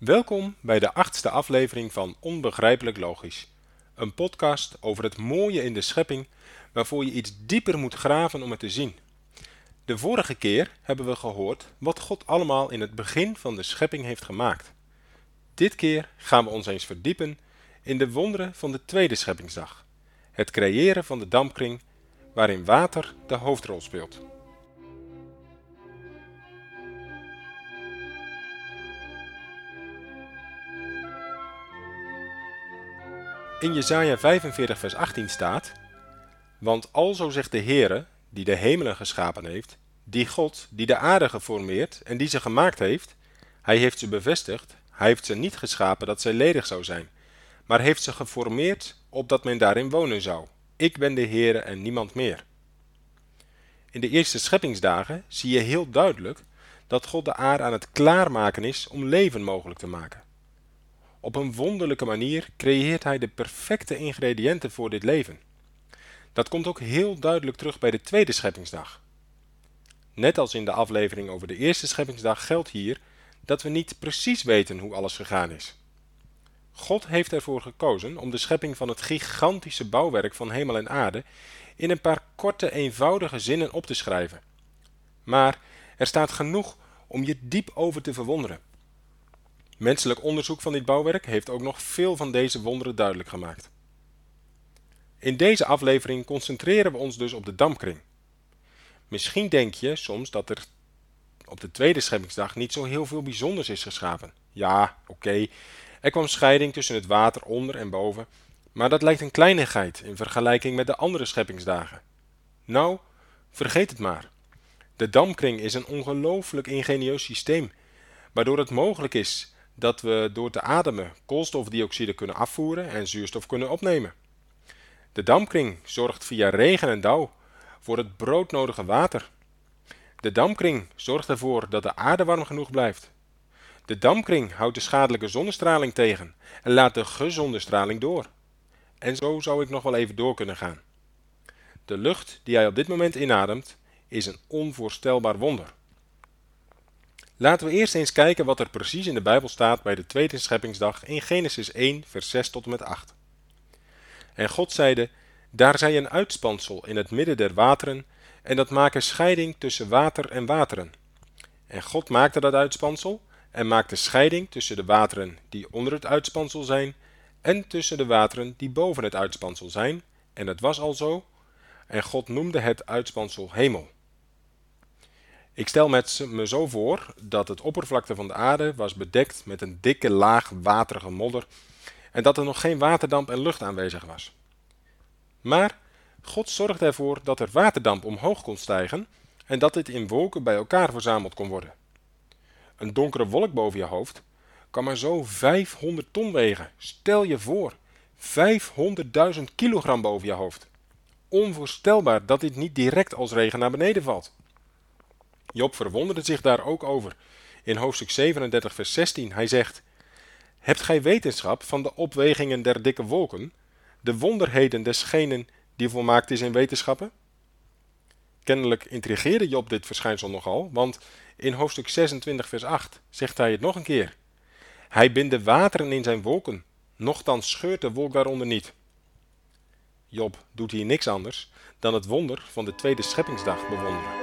Welkom bij de achtste aflevering van Onbegrijpelijk Logisch. Een podcast over het mooie in de schepping waarvoor je iets dieper moet graven om het te zien. De vorige keer hebben we gehoord wat God allemaal in het begin van de schepping heeft gemaakt. Dit keer gaan we ons eens verdiepen in de wonderen van de tweede scheppingsdag. Het creëren van de dampkring waarin water de hoofdrol speelt. In Jesaja 45 vers 18 staat, Want alzo zegt de Heere, die de hemelen geschapen heeft, die God, die de aarde geformeerd en die ze gemaakt heeft, hij heeft ze bevestigd, hij heeft ze niet geschapen dat zij ledig zou zijn, maar heeft ze geformeerd opdat men daarin wonen zou. Ik ben de Heere en niemand meer. In de eerste scheppingsdagen zie je heel duidelijk dat God de aarde aan het klaarmaken is om leven mogelijk te maken. Op een wonderlijke manier creëert hij de perfecte ingrediënten voor dit leven. Dat komt ook heel duidelijk terug bij de tweede scheppingsdag. Net als in de aflevering over de eerste scheppingsdag geldt hier dat we niet precies weten hoe alles gegaan is. God heeft ervoor gekozen om de schepping van het gigantische bouwwerk van hemel en aarde in een paar korte, eenvoudige zinnen op te schrijven. Maar er staat genoeg om je diep over te verwonderen. Menselijk onderzoek van dit bouwwerk heeft ook nog veel van deze wonderen duidelijk gemaakt. In deze aflevering concentreren we ons dus op de dampkring. Misschien denk je soms dat er op de tweede scheppingsdag niet zo heel veel bijzonders is geschapen. Ja, oké, er kwam scheiding tussen het water onder en boven, maar dat lijkt een kleinigheid in vergelijking met de andere scheppingsdagen. Nou, vergeet het maar. De dampkring is een ongelooflijk ingenieus systeem, waardoor het mogelijk is dat we door te ademen koolstofdioxide kunnen afvoeren en zuurstof kunnen opnemen. De dampkring zorgt via regen en dauw voor het broodnodige water. De dampkring zorgt ervoor dat de aarde warm genoeg blijft. De dampkring houdt de schadelijke zonnestraling tegen en laat de gezonde straling door. En zo zou ik nog wel even door kunnen gaan. De lucht die hij op dit moment inademt is een onvoorstelbaar wonder. Laten we eerst eens kijken wat er precies in de Bijbel staat bij de tweede scheppingsdag in Genesis 1, vers 6 tot en met 8. En God zeide, daar zij een uitspansel in het midden der wateren, en dat maken scheiding tussen water en wateren. En God maakte dat uitspansel, en maakte scheiding tussen de wateren die onder het uitspansel zijn, en tussen de wateren die boven het uitspansel zijn, en het was al zo, en God noemde het uitspansel hemel. Ik stel me zo voor dat het oppervlakte van de aarde was bedekt met een dikke laag waterige modder en dat er nog geen waterdamp en lucht aanwezig was. Maar God zorgde ervoor dat er waterdamp omhoog kon stijgen en dat dit in wolken bij elkaar verzameld kon worden. Een donkere wolk boven je hoofd kan maar zo 500 ton wegen. Stel je voor, 500.000 kilogram boven je hoofd. Onvoorstelbaar dat dit niet direct als regen naar beneden valt. Job verwonderde zich daar ook over. In hoofdstuk 37, vers 16, hij zegt: Hebt gij wetenschap van de opwegingen der dikke wolken, de wonderheden desgenen die volmaakt is in wetenschappen? Kennelijk intrigeerde Job dit verschijnsel nogal, want in hoofdstuk 26, vers 8 zegt hij het nog een keer. Hij bindt de wateren in zijn wolken, nochtans scheurt de wolk daaronder niet. Job doet hier niks anders dan het wonder van de tweede scheppingsdag bewonderen.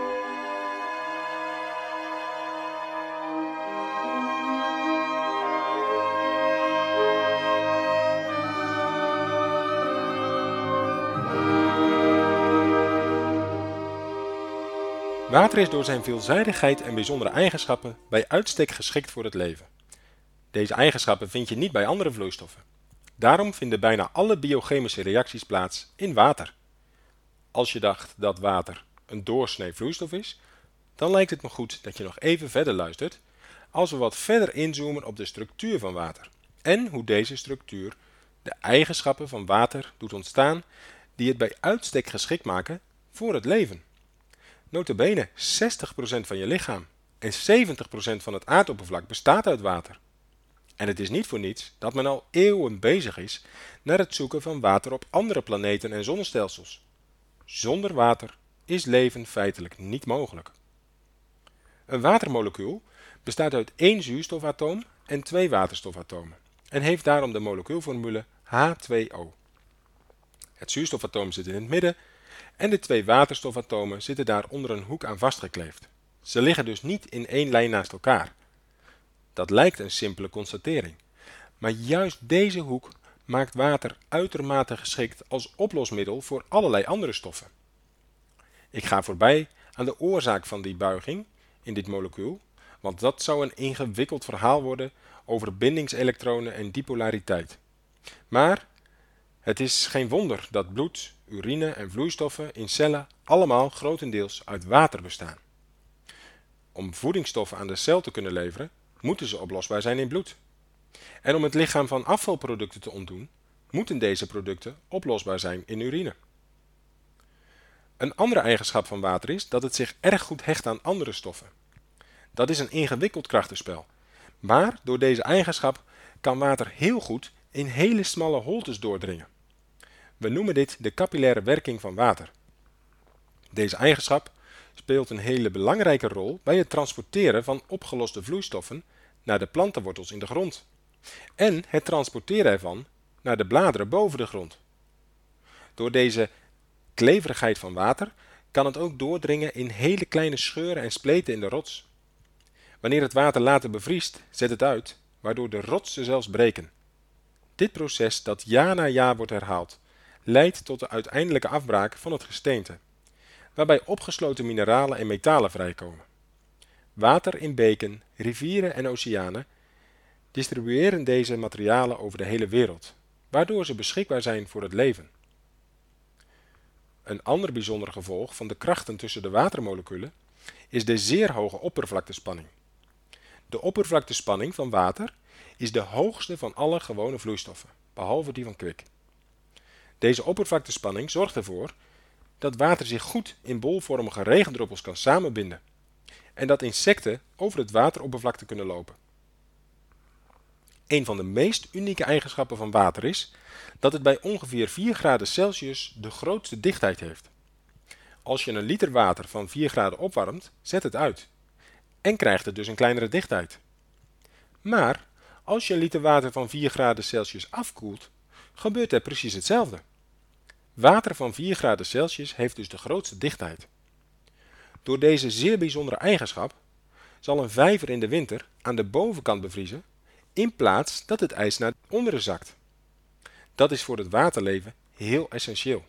Water is door zijn veelzijdigheid en bijzondere eigenschappen bij uitstek geschikt voor het leven. Deze eigenschappen vind je niet bij andere vloeistoffen. Daarom vinden bijna alle biochemische reacties plaats in water. Als je dacht dat water een doorsnee vloeistof is, dan lijkt het me goed dat je nog even verder luistert als we wat verder inzoomen op de structuur van water en hoe deze structuur de eigenschappen van water doet ontstaan die het bij uitstek geschikt maken voor het leven. Notabene 60% van je lichaam en 70% van het aardoppervlak bestaat uit water. En het is niet voor niets dat men al eeuwen bezig is naar het zoeken van water op andere planeten en zonnestelsels. Zonder water is leven feitelijk niet mogelijk. Een watermolecuul bestaat uit één zuurstofatoom en twee waterstofatomen en heeft daarom de molecuulformule H2O. Het zuurstofatoom zit in het midden en de twee waterstofatomen zitten daar onder een hoek aan vastgekleefd. Ze liggen dus niet in één lijn naast elkaar. Dat lijkt een simpele constatering. Maar juist deze hoek maakt water uitermate geschikt als oplosmiddel voor allerlei andere stoffen. Ik ga voorbij aan de oorzaak van die buiging in dit molecuul, want dat zou een ingewikkeld verhaal worden over bindingselektronen en dipolariteit. Maar het is geen wonder dat bloed, urine en vloeistoffen in cellen allemaal grotendeels uit water bestaan. Om voedingsstoffen aan de cel te kunnen leveren, moeten ze oplosbaar zijn in bloed. En om het lichaam van afvalproducten te ontdoen, moeten deze producten oplosbaar zijn in urine. Een andere eigenschap van water is dat het zich erg goed hecht aan andere stoffen. Dat is een ingewikkeld krachtenspel, maar door deze eigenschap kan water heel goed in hele smalle holtes doordringen. We noemen dit de capillaire werking van water. Deze eigenschap speelt een hele belangrijke rol bij het transporteren van opgeloste vloeistoffen naar de plantenwortels in de grond en het transporteren ervan naar de bladeren boven de grond. Door deze kleverigheid van water kan het ook doordringen in hele kleine scheuren en spleten in de rots. Wanneer het water later bevriest, zet het uit, waardoor de rotsen zelfs breken. Dit proces dat jaar na jaar wordt herhaald, leidt tot de uiteindelijke afbraak van het gesteente, waarbij opgesloten mineralen en metalen vrijkomen. Water in beken, rivieren en oceanen distribueren deze materialen over de hele wereld, waardoor ze beschikbaar zijn voor het leven. Een ander bijzonder gevolg van de krachten tussen de watermoleculen is de zeer hoge oppervlaktespanning. De oppervlaktespanning van water is de hoogste van alle gewone vloeistoffen, behalve die van kwik. Deze oppervlaktespanning zorgt ervoor dat water zich goed in bolvormige regendruppels kan samenbinden en dat insecten over het wateroppervlakte kunnen lopen. Een van de meest unieke eigenschappen van water is dat het bij ongeveer 4 graden Celsius de grootste dichtheid heeft. Als je een liter water van 4 graden opwarmt, zet het uit en krijgt het dus een kleinere dichtheid. Maar als je een liter water van 4 graden Celsius afkoelt, gebeurt er precies hetzelfde. Water van 4 graden Celsius heeft dus de grootste dichtheid. Door deze zeer bijzondere eigenschap zal een vijver in de winter aan de bovenkant bevriezen in plaats dat het ijs naar onderen zakt. Dat is voor het waterleven heel essentieel.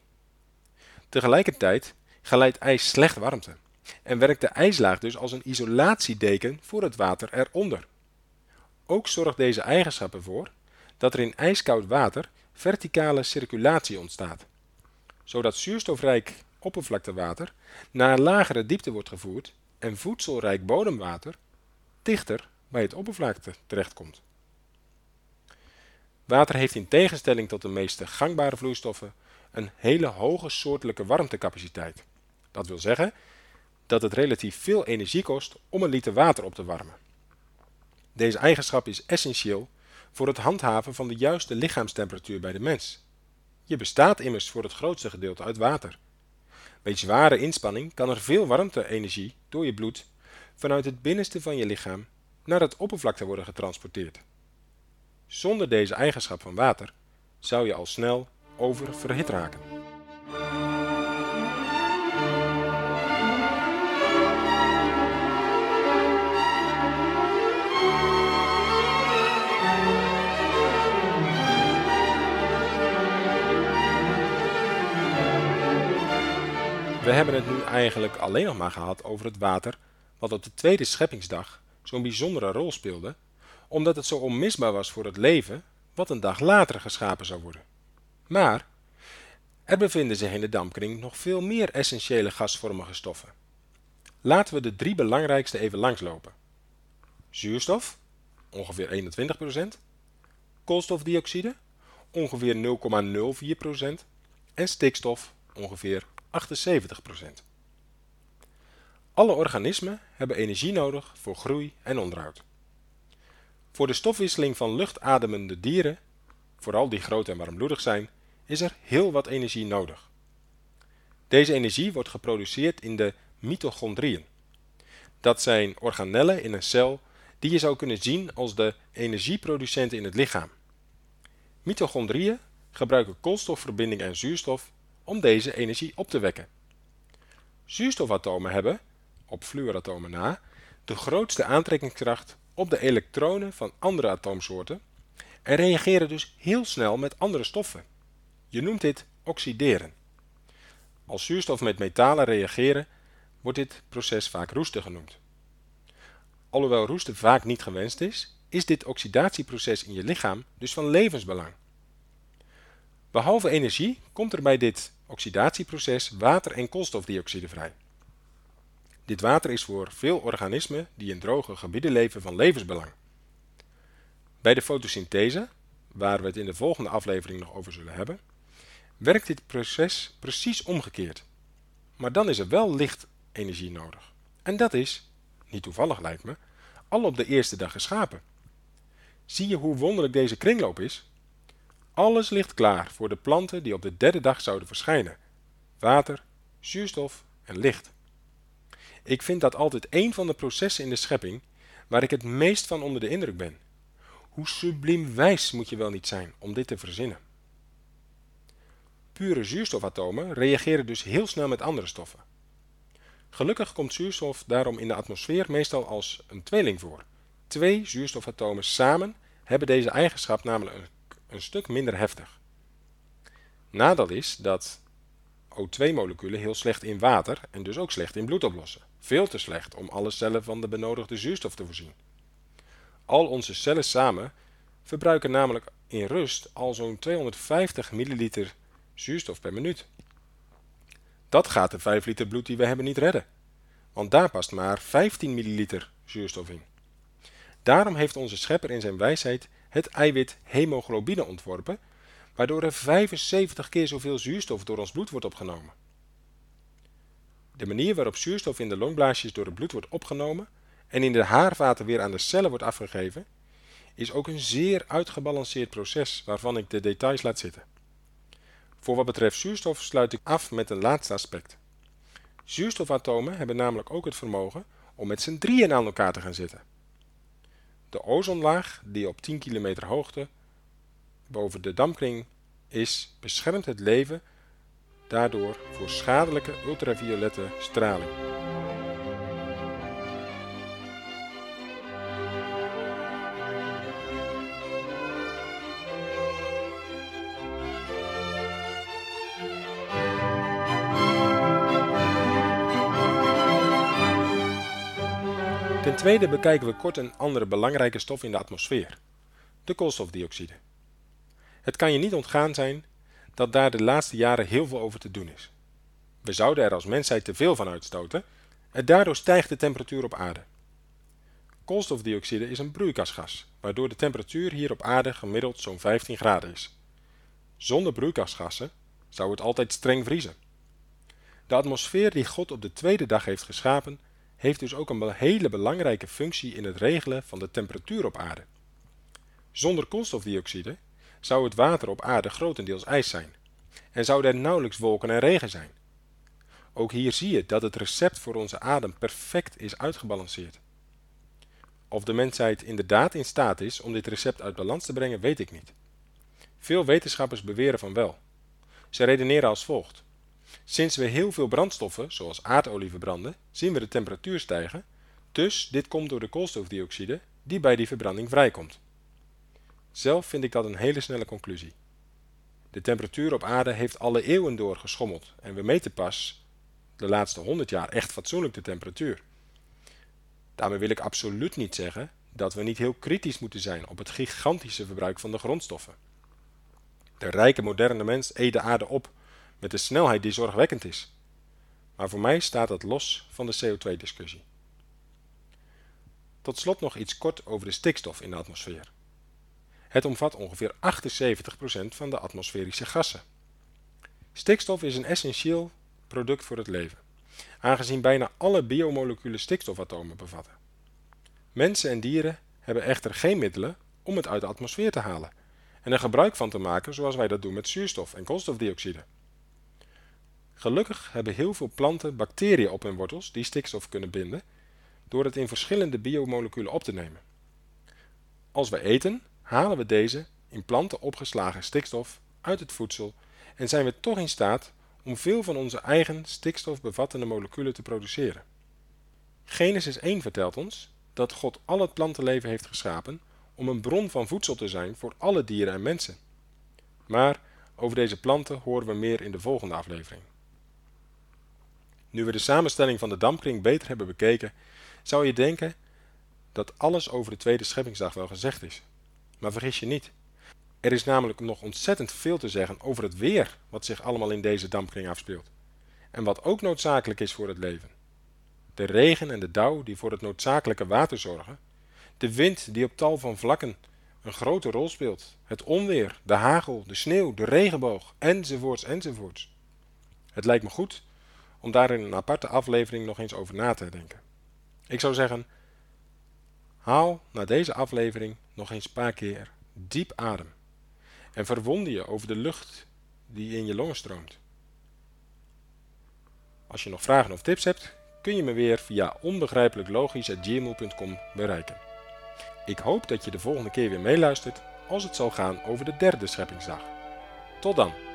Tegelijkertijd geleidt ijs slecht warmte en werkt de ijslaag dus als een isolatiedeken voor het water eronder. Ook zorgt deze eigenschap ervoor dat er in ijskoud water verticale circulatie ontstaat, zodat zuurstofrijk oppervlaktewater naar lagere diepte wordt gevoerd en voedselrijk bodemwater dichter bij het oppervlakte terechtkomt. Water heeft in tegenstelling tot de meeste gangbare vloeistoffen een hele hoge soortelijke warmtecapaciteit. Dat wil zeggen dat het relatief veel energie kost om een liter water op te warmen. Deze eigenschap is essentieel voor het handhaven van de juiste lichaamstemperatuur bij de mens. Je bestaat immers voor het grootste gedeelte uit water. Bij zware inspanning kan er veel warmte-energie door je bloed vanuit het binnenste van je lichaam naar het oppervlakte worden getransporteerd. Zonder deze eigenschap van water zou je al snel oververhit raken. We hebben het nu eigenlijk alleen nog maar gehad over het water wat op de tweede scheppingsdag zo'n bijzondere rol speelde, omdat het zo onmisbaar was voor het leven wat een dag later geschapen zou worden. Maar er bevinden zich in de dampkring nog veel meer essentiële gasvormige stoffen. Laten we de drie belangrijkste even langslopen. Zuurstof, ongeveer 21%, koolstofdioxide, ongeveer 0,04% en stikstof, ongeveer 78%. Alle organismen hebben energie nodig voor groei en onderhoud. Voor de stofwisseling van luchtademende dieren, vooral die groot en warmbloedig zijn, is er heel wat energie nodig. Deze energie wordt geproduceerd in de mitochondriën. Dat zijn organellen in een cel die je zou kunnen zien als de energieproducenten in het lichaam. Mitochondriën gebruiken koolstofverbinding en zuurstof om deze energie op te wekken. Zuurstofatomen hebben, op fluoratomen na, de grootste aantrekkingskracht op de elektronen van andere atoomsoorten en reageren dus heel snel met andere stoffen. Je noemt dit oxideren. Als zuurstof met metalen reageren, wordt dit proces vaak roesten genoemd. Alhoewel roesten vaak niet gewenst is, is dit oxidatieproces in je lichaam dus van levensbelang. Behalve energie komt er bij dit oxidatieproces water en koolstofdioxide vrij. Dit water is voor veel organismen die in droge gebieden leven van levensbelang. Bij de fotosynthese, waar we het in de volgende aflevering nog over zullen hebben, werkt dit proces precies omgekeerd. Maar dan is er wel lichtenergie nodig. En dat is, niet toevallig lijkt me, al op de eerste dag geschapen. Zie je hoe wonderlijk deze kringloop is? Alles ligt klaar voor de planten die op de derde dag zouden verschijnen. Water, zuurstof en licht. Ik vind dat altijd een van de processen in de schepping waar ik het meest van onder de indruk ben. Hoe subliem wijs moet je wel niet zijn om dit te verzinnen. Pure zuurstofatomen reageren dus heel snel met andere stoffen. Gelukkig komt zuurstof daarom in de atmosfeer meestal als een tweeling voor. Twee zuurstofatomen samen hebben deze eigenschap namelijk een, een stuk minder heftig. Nadeel is dat O2-moleculen heel slecht in water en dus ook slecht in bloed oplossen. Veel te slecht om alle cellen van de benodigde zuurstof te voorzien. Al onze cellen samen verbruiken namelijk in rust al zo'n 250 milliliter zuurstof per minuut. Dat gaat de 5 liter bloed die we hebben niet redden, want daar past maar 15 milliliter zuurstof in. Daarom heeft onze schepper in zijn wijsheid het eiwit hemoglobine ontworpen, waardoor er 75 keer zoveel zuurstof door ons bloed wordt opgenomen. De manier waarop zuurstof in de longblaasjes door het bloed wordt opgenomen en in de haarvaten weer aan de cellen wordt afgegeven, is ook een zeer uitgebalanceerd proces waarvan ik de details laat zitten. Voor wat betreft zuurstof sluit ik af met een laatste aspect. Zuurstofatomen hebben namelijk ook het vermogen om met z'n drieën aan elkaar te gaan zitten. De ozonlaag, die op 10 kilometer hoogte boven de dampkring is, beschermt het leven daardoor voor schadelijke ultraviolette straling. Ten tweede bekijken we kort een andere belangrijke stof in de atmosfeer, de koolstofdioxide. Het kan je niet ontgaan zijn dat daar de laatste jaren heel veel over te doen is. We zouden er als mensheid te veel van uitstoten en daardoor stijgt de temperatuur op aarde. Koolstofdioxide is een broeikasgas, waardoor de temperatuur hier op aarde gemiddeld zo'n 15 graden is. Zonder broeikasgassen zou het altijd streng vriezen. De atmosfeer die God op de tweede dag heeft geschapen, heeft dus ook een hele belangrijke functie in het regelen van de temperatuur op aarde. Zonder koolstofdioxide zou het water op aarde grotendeels ijs zijn en zouden er nauwelijks wolken en regen zijn. Ook hier zie je dat het recept voor onze adem perfect is uitgebalanceerd. Of de mensheid inderdaad in staat is om dit recept uit balans te brengen, weet ik niet. Veel wetenschappers beweren van wel. Ze redeneren als volgt. Sinds we heel veel brandstoffen, zoals aardolie verbranden, zien we de temperatuur stijgen, dus dit komt door de koolstofdioxide die bij die verbranding vrijkomt. Zelf vind ik dat een hele snelle conclusie. De temperatuur op aarde heeft alle eeuwen door geschommeld en we meten pas de laatste 100 jaar echt fatsoenlijk de temperatuur. Daarmee wil ik absoluut niet zeggen dat we niet heel kritisch moeten zijn op het gigantische verbruik van de grondstoffen. De rijke moderne mens eet de aarde op met een snelheid die zorgwekkend is. Maar voor mij staat dat los van de CO2-discussie. Tot slot nog iets kort over de stikstof in de atmosfeer. Het omvat ongeveer 78% van de atmosferische gassen. Stikstof is een essentieel product voor het leven, aangezien bijna alle biomoleculen stikstofatomen bevatten. Mensen en dieren hebben echter geen middelen om het uit de atmosfeer te halen en er gebruik van te maken zoals wij dat doen met zuurstof en koolstofdioxide. Gelukkig hebben heel veel planten bacteriën op hun wortels die stikstof kunnen binden door het in verschillende biomoleculen op te nemen. Als we eten, halen we deze in planten opgeslagen stikstof uit het voedsel en zijn we toch in staat om veel van onze eigen stikstofbevattende moleculen te produceren. Genesis 1 vertelt ons dat God al het plantenleven heeft geschapen om een bron van voedsel te zijn voor alle dieren en mensen. Maar over deze planten horen we meer in de volgende aflevering. Nu we de samenstelling van de dampkring beter hebben bekeken, zou je denken dat alles over de tweede scheppingsdag wel gezegd is. Maar vergis je niet. Er is namelijk nog ontzettend veel te zeggen over het weer wat zich allemaal in deze dampkring afspeelt. En wat ook noodzakelijk is voor het leven. De regen en de dauw die voor het noodzakelijke water zorgen. De wind die op tal van vlakken een grote rol speelt. Het onweer, de hagel, de sneeuw, de regenboog, enzovoorts, enzovoorts. Het lijkt me goed om daar in een aparte aflevering nog eens over na te denken. Ik zou zeggen, haal na deze aflevering nog eens een paar keer diep adem en verwonder je over de lucht die in je longen stroomt. Als je nog vragen of tips hebt, kun je me weer via onbegrijpelijklogisch.gmail.com bereiken. Ik hoop dat je de volgende keer weer meeluistert als het zal gaan over de derde scheppingsdag. Tot dan!